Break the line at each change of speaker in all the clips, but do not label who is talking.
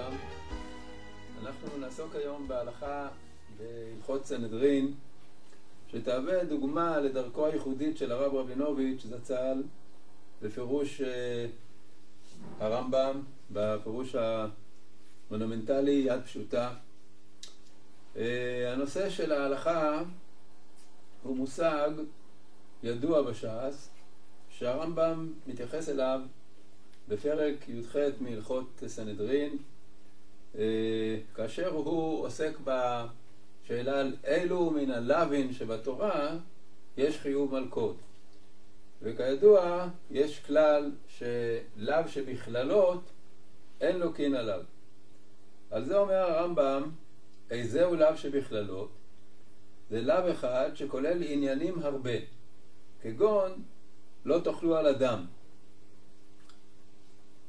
לכולם. אנחנו נעסוק היום בהלכה בהלכות סנהדרין, שתהווה דוגמה לדרכו הייחודית של הרב רבינוביץ' זצ"ל בפירוש אה, הרמב"ם, בפירוש המונומנטלי יד פשוטה. אה, הנושא של ההלכה הוא מושג ידוע בש"ס, שהרמב"ם מתייחס אליו בפרק י"ח מהלכות סנהדרין, כאשר הוא עוסק בשאלה על אילו מן הלווין שבתורה יש חיוב מלכות. וכידוע, יש כלל שלאו שבכללות אין לו קין עליו. על זה אומר הרמב"ם, איזהו לאו שבכללות? זה לאו אחד שכולל עניינים הרבה, כגון לא תאכלו על.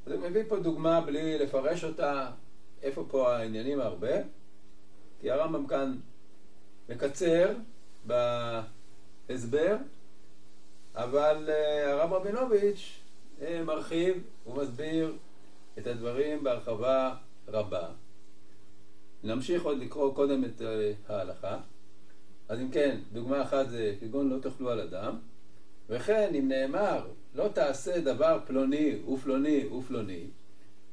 אז אני מביא פה דוגמה בלי לפרש אותה, איפה פה העניינים הרבה, כי הרמב"ם כאן מקצר בהסבר, אבל הרב רבינוביץ' מרחיב ומסביר את הדברים בהרחבה רבה. נמשיך עוד לקרוא קודם את ההלכה. אז אם כן, דוגמה אחת זה כגון לא תאכלו על אדם, וכן אם נאמר לא תעשה דבר פלוני ופלוני ופלוני,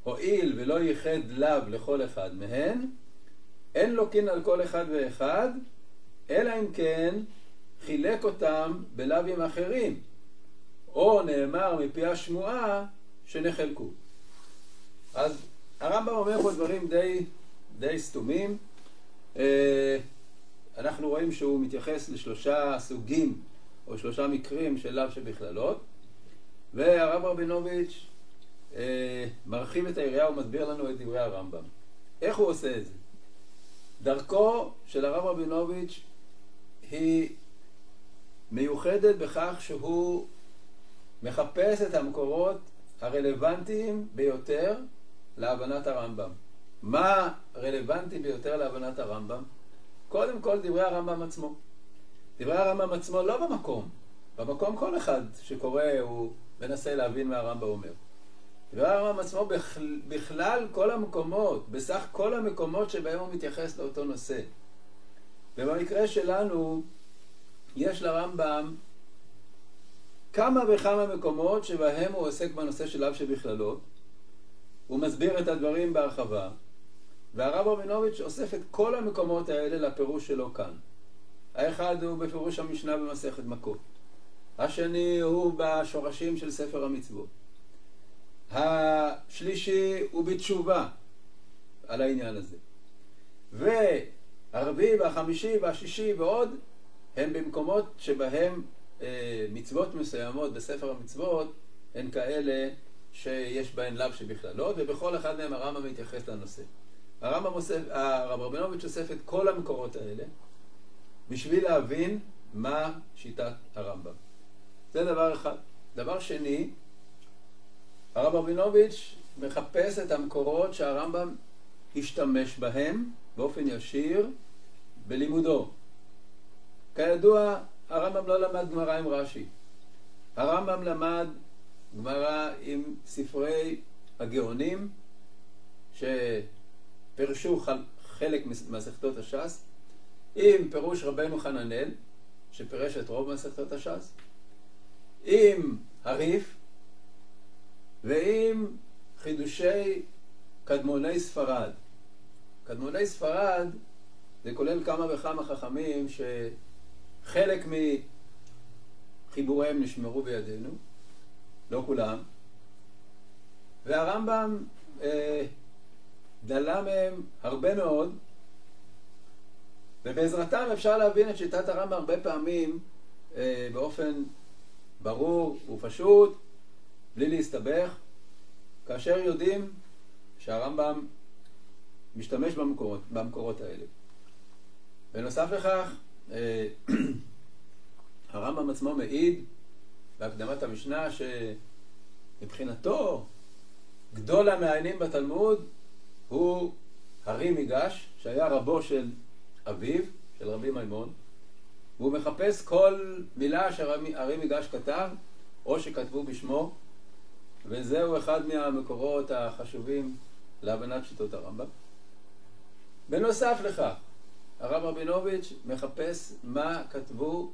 הואיל ולא ייחד לאו לכל אחד מהן, אין לוקין על כל אחד ואחד, אלא אם כן חילק אותם בלאווים אחרים, או נאמר מפי השמועה שנחלקו. אז הרמב"ם אומר פה דברים די, די סתומים. אנחנו רואים שהוא מתייחס לשלושה סוגים או שלושה מקרים של לאו שבכללות, והרב רבינוביץ' אה, מרחיב את היריעה ומסביר לנו את דברי הרמב"ם. איך הוא עושה את זה? דרכו של הרב רבינוביץ' היא מיוחדת בכך שהוא מחפש את המקורות הרלוונטיים ביותר להבנת הרמב"ם. מה רלוונטי ביותר להבנת הרמב"ם? קודם כל דברי הרמב"ם עצמו. דברי הרמב"ם עצמו לא במקום. במקום כל אחד שקורא הוא מנסה להבין מה הרמב"ם אומר. דברי הרמב"ם עצמו בכלל, כל המקומות, בסך כל המקומות שבהם הוא מתייחס לאותו נושא. ובמקרה שלנו יש לרמב"ם כמה וכמה מקומות שבהם הוא עוסק בנושא של אב שבכללות. הוא מסביר את הדברים בהרחבה. והרב רבינוביץ' אוסף את כל המקומות האלה לפירוש שלו כאן. האחד הוא בפירוש המשנה במסכת מכות. השני הוא בשורשים של ספר המצוות. השלישי הוא בתשובה על העניין הזה. והרביעי והחמישי והשישי ועוד הם במקומות שבהם אה, מצוות מסוימות בספר המצוות הן כאלה שיש בהן לאו שבכללות, ובכל אחד מהם הרמב"ם מתייחס לנושא. הרמב"ם אוסף, הרב רבינוביץ' אוסף את כל המקורות האלה בשביל להבין מה שיטת הרמב"ם. זה דבר אחד. דבר שני, הרב רבינוביץ' מחפש את המקורות שהרמב"ם השתמש בהם באופן ישיר בלימודו. כידוע, הרמב"ם לא למד גמרא עם רש"י. הרמב"ם למד גמרא עם ספרי הגאונים, שפירשו חלק ממסכתות הש"ס, עם פירוש רבנו חננאל, שפירש את רוב מסכתות הש"ס, עם הריף ועם חידושי קדמוני ספרד. קדמוני ספרד זה כולל כמה וכמה חכמים שחלק מחיבוריהם נשמרו בידינו, לא כולם, והרמב"ם אה, דלה מהם הרבה מאוד, ובעזרתם אפשר להבין את שיטת הרמב"ם הרבה פעמים אה, באופן ברור ופשוט, בלי להסתבך, כאשר יודעים שהרמב"ם משתמש במקורות, במקורות האלה. בנוסף לכך, אה, הרמב"ם עצמו מעיד בהקדמת המשנה שמבחינתו גדול המעיינים בתלמוד הוא הרי מיגש, שהיה רבו של אביו, של רבי מימון, והוא מחפש כל מילה שהרי מיגש כתב, או שכתבו בשמו, וזהו אחד מהמקורות החשובים להבנת שיטות הרמב"ם. בנוסף לכך, הרב רבינוביץ' מחפש מה כתבו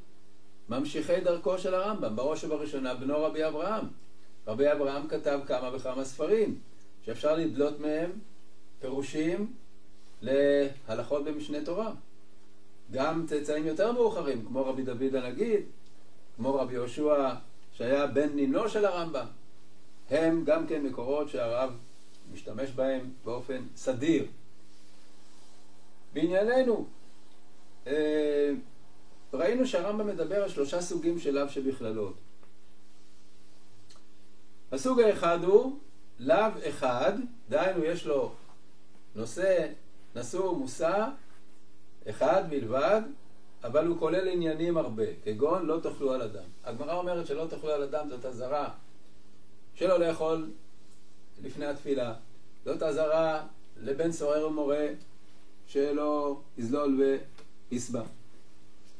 ממשיכי דרכו של הרמב"ם, בראש ובראשונה בנו רבי אברהם. רבי אברהם כתב כמה וכמה ספרים, שאפשר לדלות מהם פירושים להלכות במשנה תורה. גם צאצאים יותר מאוחרים, כמו רבי דוד הנגיד, כמו רבי יהושע שהיה בן נינו של הרמב"ם, הם גם כן מקורות שהרב משתמש בהם באופן סדיר. בענייננו, אה, ראינו שהרמב"ם מדבר על שלושה סוגים של לאו שבכללות. הסוג האחד הוא לאו אחד, דהיינו יש לו נושא, נשוא מושא אחד בלבד, אבל הוא כולל עניינים הרבה, כגון לא תאכלו על אדם. הגמרא אומרת שלא תאכלו על אדם זאת אזהרה שלא לאכול לפני התפילה. זאת אזהרה לבן סורר ומורה שלא יזלול ויסבע.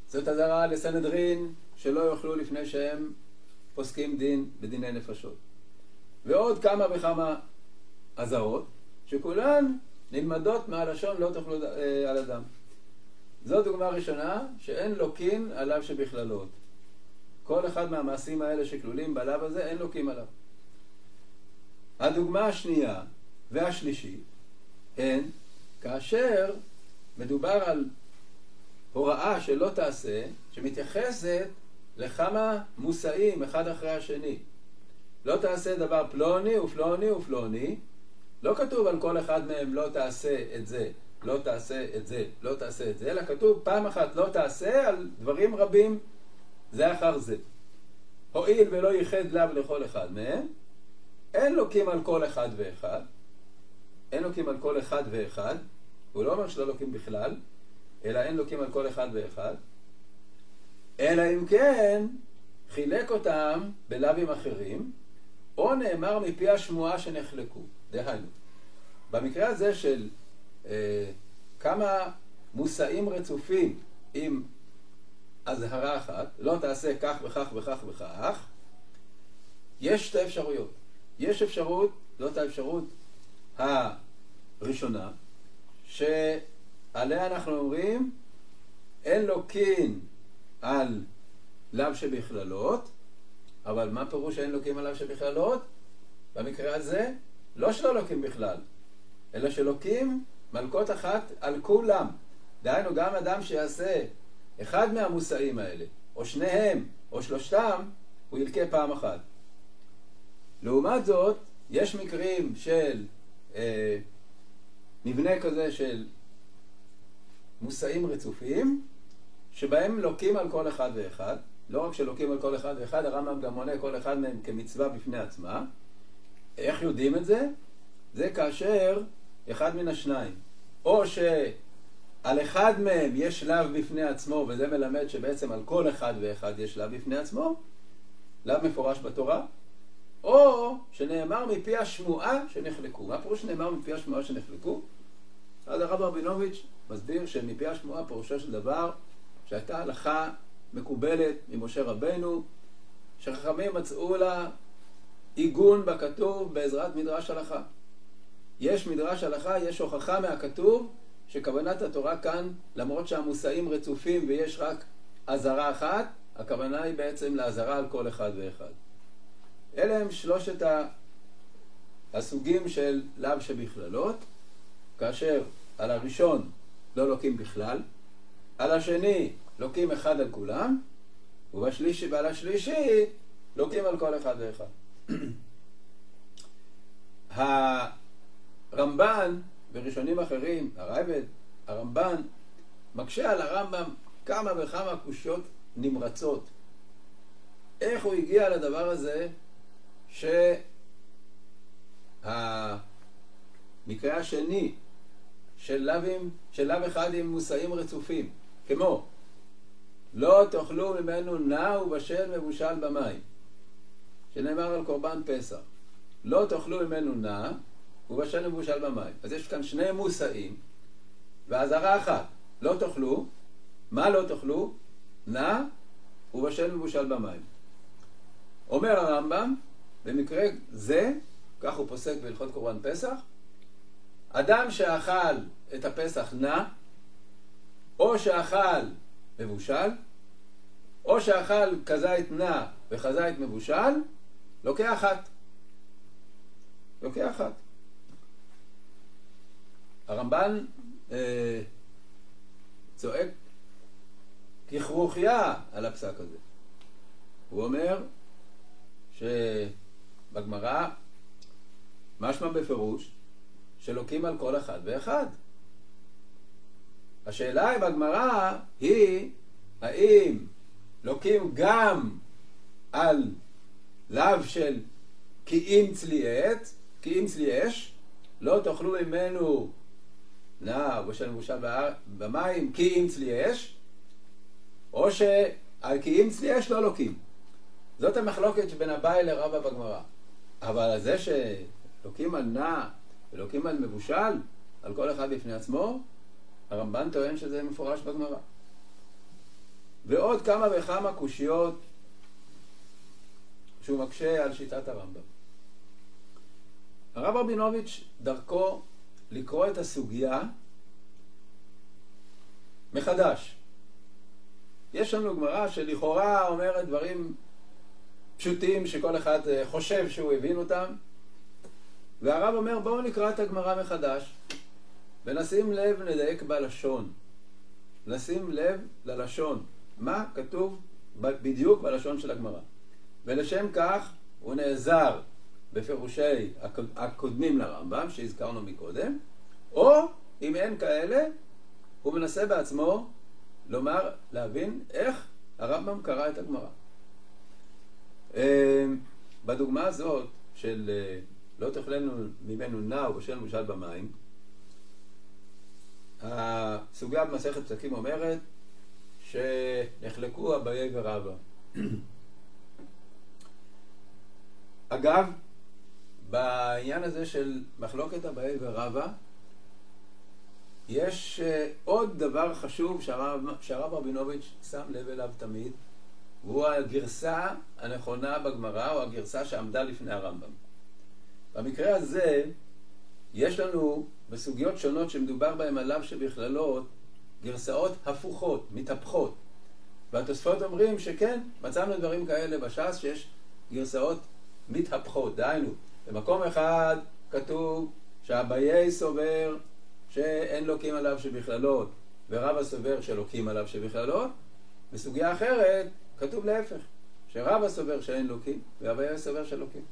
זאת אזהרה לסנהדרין שלא יאכלו לפני שהם פוסקים דין בדיני נפשות. ועוד כמה וכמה אזהרות, שכולן נלמדות מהלשון לא תאכלו אה, על אדם. זו דוגמה ראשונה שאין לוקין עליו שבכללות. כל אחד מהמעשים האלה שכלולים בלאו הזה, אין לוקים עליו. הדוגמה השנייה והשלישית הן כאשר מדובר על הוראה שלא תעשה, שמתייחסת לכמה מושאים אחד אחרי השני. לא תעשה דבר פלוני ופלוני ופלוני, לא כתוב על כל אחד מהם לא תעשה את זה, לא תעשה את זה, לא תעשה את זה, אלא כתוב פעם אחת לא תעשה על דברים רבים זה אחר זה. הואיל ולא ייחד לאו לכל אחד מהם, אין לוקים על כל אחד ואחד, אין לוקים על כל אחד ואחד, הוא לא אומר שלא לוקים בכלל, אלא אין לוקים על כל אחד ואחד, אלא אם כן חילק אותם בלאווים אחרים, או נאמר מפי השמועה שנחלקו. דהיינו, במקרה הזה של אה, כמה מושאים רצופים עם אזהרה אחת, לא תעשה כך וכך וכך וכך, יש שתי אפשרויות. יש אפשרות, זאת האפשרות הראשונה, שעליה אנחנו אומרים, אין לו קין על לאו שבכללות, אבל מה פירוש שאין לוקים על לאו שבכללות? במקרה הזה, לא שלא לוקים בכלל, אלא שלוקים מלכות אחת על כולם. דהיינו, גם אדם שיעשה אחד מהמושאים האלה, או שניהם, או שלושתם, הוא ילקה פעם אחת. לעומת זאת, יש מקרים של אה, מבנה כזה של מושאים רצופים, שבהם לוקים על כל אחד ואחד. לא רק שלוקים על כל אחד ואחד, הרמב"ם גם מונה כל אחד מהם כמצווה בפני עצמה. איך יודעים את זה? זה כאשר אחד מן השניים, או שעל אחד מהם יש שלב בפני עצמו, וזה מלמד שבעצם על כל אחד ואחד יש שלב בפני עצמו, לאו מפורש בתורה, או שנאמר מפי השמועה שנחלקו. מה פירוש שנאמר מפי השמועה שנחלקו? אז הרב רבינוביץ' מסביר שמפי השמועה פירושו של דבר שהייתה הלכה מקובלת ממשה רבנו, שחכמים מצאו לה עיגון בכתוב בעזרת מדרש הלכה. יש מדרש הלכה, יש הוכחה מהכתוב שכוונת התורה כאן, למרות שהמושאים רצופים ויש רק אזהרה אחת, הכוונה היא בעצם לאזהרה על כל אחד ואחד. אלה הם שלושת הסוגים של לאו שבכללות, כאשר על הראשון לא לוקים בכלל, על השני לוקים אחד על כולם, ובשלישי ועל השלישי לוקים על כל אחד ואחד. הרמב"ן וראשונים אחרים, הרייבד, הרמב"ן, מקשה על הרמב"ם כמה וכמה קושיות נמרצות. איך הוא הגיע לדבר הזה שהמקרה השני של לאווים, של לאו אחד עם מושאים רצופים, כמו לא תאכלו ממנו נע ובשל מבושל במים, שנאמר על קורבן פסח. לא תאכלו ממנו נע ובשל מבושל במים. אז יש כאן שני מושאים ואזהרה אחת. לא תאכלו, מה לא תאכלו? נע ובשל מבושל במים. אומר הרמב"ם, במקרה זה, כך הוא פוסק בהלכות קורבן פסח, אדם שאכל את הפסח נע, או שאכל מבושל, או שאכל כזית נע וכזית מבושל, לוקח אחת. לוקח אחת. הרמב"ן אה, צועק ככרוכיה על הפסק הזה. הוא אומר שבגמרא משמע בפירוש שלוקים על כל אחד ואחד. השאלה היא בגמרא היא האם לוקים גם על לאו של כי אם צלי עץ, כי אם צלי אש, לא תאכלו ממנו נע בשל מבושל במים כי אם צלי אש, או שעל כי אם צלי אש לא לוקים. זאת המחלוקת שבין אביי לרבא בגמרא. אבל זה שלוקים על נע ולוקים על מבושל, על כל אחד בפני עצמו, הרמב"ן טוען שזה מפורש בגמרא. ועוד כמה וכמה קושיות שהוא מקשה על שיטת הרמב"ם. הרב רבינוביץ' דרכו לקרוא את הסוגיה מחדש. יש לנו גמרא שלכאורה אומרת דברים פשוטים שכל אחד אה, חושב שהוא הבין אותם, והרב אומר בואו נקרא את הגמרא מחדש ונשים לב, נדייק בלשון. נשים לב ללשון. מה כתוב בדיוק בלשון של הגמרא. ולשם כך הוא נעזר בפירושי הקודמים לרמב"ם, שהזכרנו מקודם, או אם אין כאלה, הוא מנסה בעצמו לומר, להבין איך הרמב"ם קרא את הגמרא. אה, בדוגמה הזאת של אה, לא תאכלנו ממנו נע ובשל מושל במים, הסוגיה במסכת פסקים אומרת שנחלקו אביי ורבא. אגב, בעניין הזה של מחלוקת אביי ורבא, יש uh, עוד דבר חשוב שהרב, שהרב רבינוביץ' שם לב אליו תמיד, והוא הגרסה הנכונה בגמרא, או הגרסה שעמדה לפני הרמב"ם. במקרה הזה, יש לנו בסוגיות שונות שמדובר בהן עליו שבכללות, גרסאות הפוכות, מתהפכות. והתוספות אומרים שכן, מצאנו דברים כאלה בש"ס שיש גרסאות מתהפכות. דהיינו, במקום אחד כתוב שאביי סובר שאין לוקים עליו שבכללות, ורבא סובר שלוקים עליו שבכללות. בסוגיה אחרת כתוב להפך, שרבא סובר שאין לוקים, ואביי סובר שלוקים.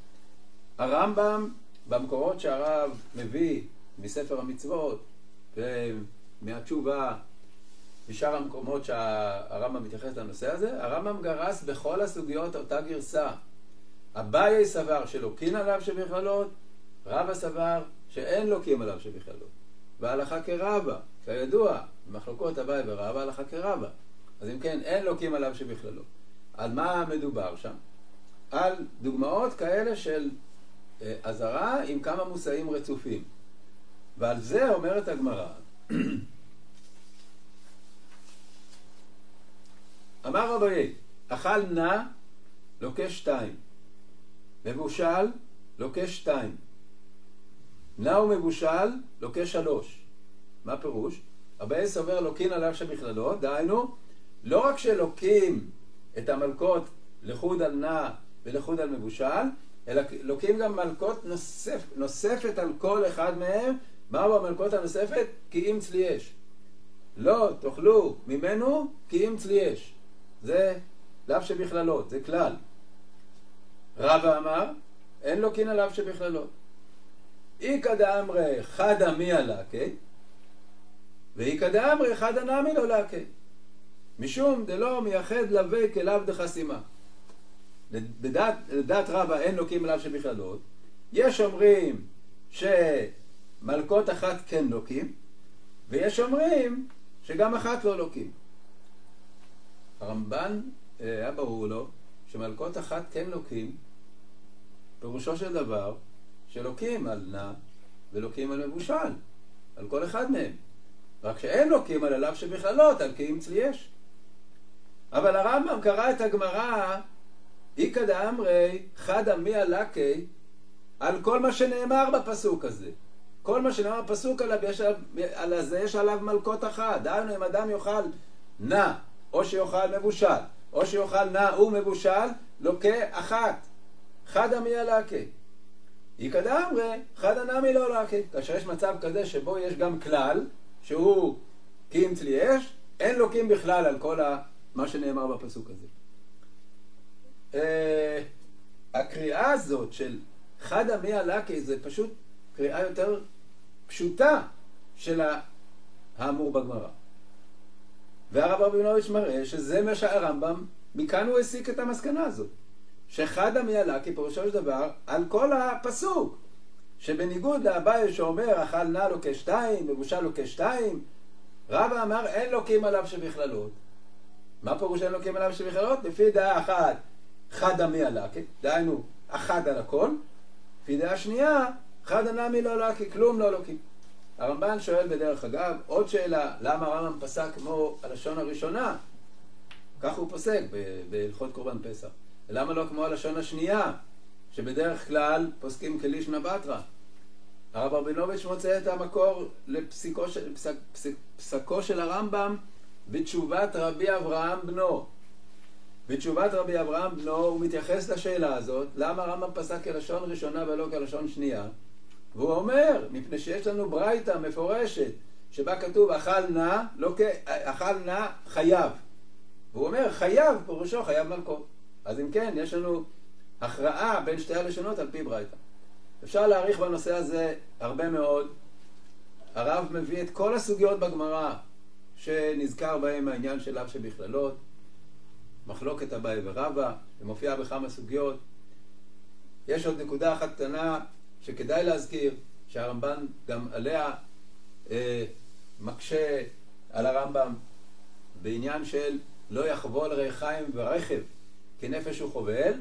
הרמב"ם, במקורות שהרב מביא מספר המצוות ומהתשובה משאר המקומות שהרמב"ם מתייחס לנושא הזה, הרמב"ם גרס בכל הסוגיות אותה גרסה. אביי סבר שלוקין עליו שבכללות, רבא סבר שאין לוקים עליו שבכללות. והלכה כרבא, כידוע, במחלוקות אביי ורבא הלכה כרבא. אז אם כן, אין לוקים עליו שבכללות. על מה מדובר שם? על דוגמאות כאלה של אה, אזהרה עם כמה מושאים רצופים. ועל זה אומרת הגמרא, אמר רבי, אכל נע, לוקה שתיים. מבושל, לוקה שתיים. נע ומבושל, לוקה שלוש. מה פירוש? אביי סובר לוקין עליו שבכללו, דהיינו, לא רק שלוקים את המלכות לחוד על נע ולחוד על מבושל, אלא לוקים גם מלכות נוסף, נוספת על כל אחד מהם. מהו המלכות הנוספת? כי אם צלי אש. לא תאכלו ממנו כי אם צלי אש. זה לאו שבכללות, זה כלל. רבא אמר, אין לו קין עליו שבכללות. איכא דאמרי חדא מי הלקה, ואיכא דאמרי חדא נמי לא לקה. משום דלא מייחד לווה כלאו דחסימה. לדעת, לדעת רבא אין לוקים עליו שבכללות. יש אומרים שמלכות אחת כן לוקים, ויש אומרים שגם אחת לא לוקים. הרמב"ן, אה, היה ברור לו שמלכות אחת כן לוקים, פירושו של דבר שלוקים על נע ולוקים על מבושל, על כל אחד מהם. רק שאין לוקים על הלאו שבכללות, על כי אם צלי יש. אבל הרמב"ם קרא את הגמרא, איכא דאמרי חדא מי הלקי, על כל מה שנאמר בפסוק הזה. כל מה שנאמר פסוק עליו, יש עליו, על זה יש עליו מלכות אחת. דהיינו, אם אדם יאכל נע, או שיאכל מבושל, או שיאכל נע ומבושל, לוקה אחת. חדא מי הלקה. איקדמרי, חדא נמי לא לקה. כאשר יש מצב כזה שבו יש גם כלל, שהוא קים צלי אש, אין לוקים בכלל על כל מה שנאמר בפסוק הזה. אה, הקריאה הזאת של חדא מי הלקה זה פשוט קריאה יותר פשוטה של האמור בגמרא. והרב רבינוביץ' מראה שזה מה שהרמב"ם, מכאן הוא הסיק את המסקנה הזאת. שחדא מיאלקי פירושו של דבר על כל הפסוק. שבניגוד לאביי שאומר אכל נא לו כשתיים, מבושל לו כשתיים, רבא אמר אין לוקים עליו שבכללות. מה פירוש אין לוקים עליו שבכללות? לפי דעה אחת חדא מיאלקי, דהיינו אחד על הכל, לפי דעה שנייה חדא נמי לא לקי, כלום לא לוקים. הרמב"ן שואל בדרך אגב, עוד שאלה, למה הרמב"ם פסק כמו הלשון הראשונה? כך הוא פוסק בהלכות קורבן פסח. ולמה לא כמו הלשון השנייה, שבדרך כלל פוסקים כלישנא בתרא? הרב רבינוביץ' מוצא את המקור לפסקו של, פסק, פסק, פסקו של הרמב"ם בתשובת רבי אברהם בנו. בתשובת רבי אברהם בנו הוא מתייחס לשאלה הזאת, למה הרמב"ם פסק כלשון ראשונה ולא כלשון שנייה? והוא אומר, מפני שיש לנו ברייתא מפורשת, שבה כתוב אכל נא, לא אכל נא חייב. והוא אומר חייב, פירושו חייב מלכות. אז אם כן, יש לנו הכרעה בין שתי הלשונות על פי ברייתא. אפשר להעריך בנושא הזה הרבה מאוד. הרב מביא את כל הסוגיות בגמרא שנזכר בהם העניין של אב שבכללות, מחלוקת אביי ורבא, שמופיעה בכמה סוגיות. יש עוד נקודה אחת קטנה שכדאי להזכיר, שהרמב"ן גם עליה אה, מקשה על הרמב"ם בעניין של לא יחבול ריחיים ורכב כנפש הוא חובל,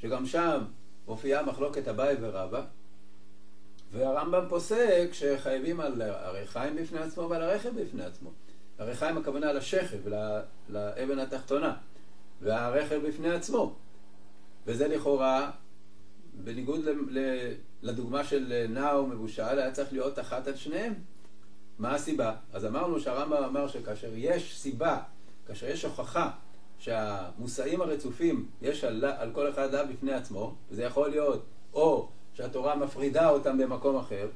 שגם שם מופיעה מחלוקת אביי ורבא, והרמב"ם פוסק שחייבים על הריחיים בפני עצמו ועל הרכב בפני עצמו. הריחיים הכוונה לשכב, לאבן התחתונה, והרכב בפני עצמו. וזה לכאורה, בניגוד לדוגמה של נאו מבושל, היה צריך להיות אחת על שניהם. מה הסיבה? אז אמרנו שהרמב"ם אמר שכאשר יש סיבה, כאשר יש הוכחה שהמושאים הרצופים יש על, על כל אחד לאו בפני עצמו, וזה יכול להיות או שהתורה מפרידה אותם במקום אחר,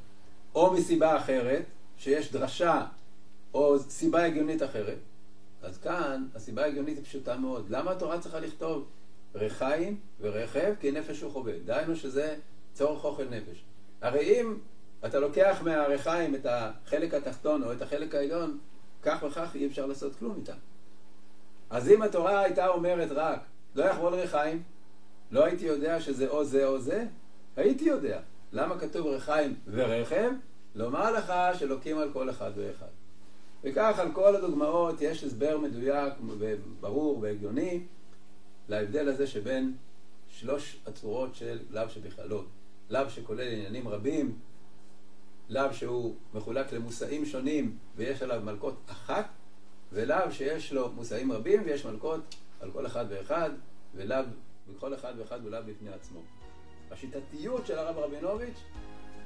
או מסיבה אחרת, שיש דרשה או סיבה הגיונית אחרת. אז כאן הסיבה ההגיונית היא פשוטה מאוד. למה התורה צריכה לכתוב ריחיים ורכב כי נפש הוא חווה? דהיינו שזה צורך אוכל נפש. הרי אם אתה לוקח מהריחיים את החלק התחתון או את החלק העליון, כך וכך אי אפשר לעשות כלום איתם. אז אם התורה הייתה אומרת רק, לא יחבול ריחיים, לא הייתי יודע שזה או זה או זה? הייתי יודע. למה כתוב ריחיים ורכב? לומר לך שלוקים על כל אחד ואחד. וכך על כל הדוגמאות יש הסבר מדויק וברור והגיוני להבדל הזה שבין שלוש הצורות של לאו שבכללות. לאו שכולל עניינים רבים, לאו שהוא מחולק למושאים שונים ויש עליו מלכות אחת, ולאו שיש לו מושאים רבים ויש מלכות על כל אחד ואחד, ולאו, וכל אחד ואחד הוא לאו בפני עצמו. השיטתיות של הרב רבינוביץ'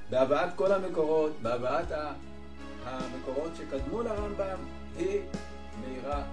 בהבאת כל המקורות, בהבאת המקורות שקדמו לרמב"ם, היא מהירה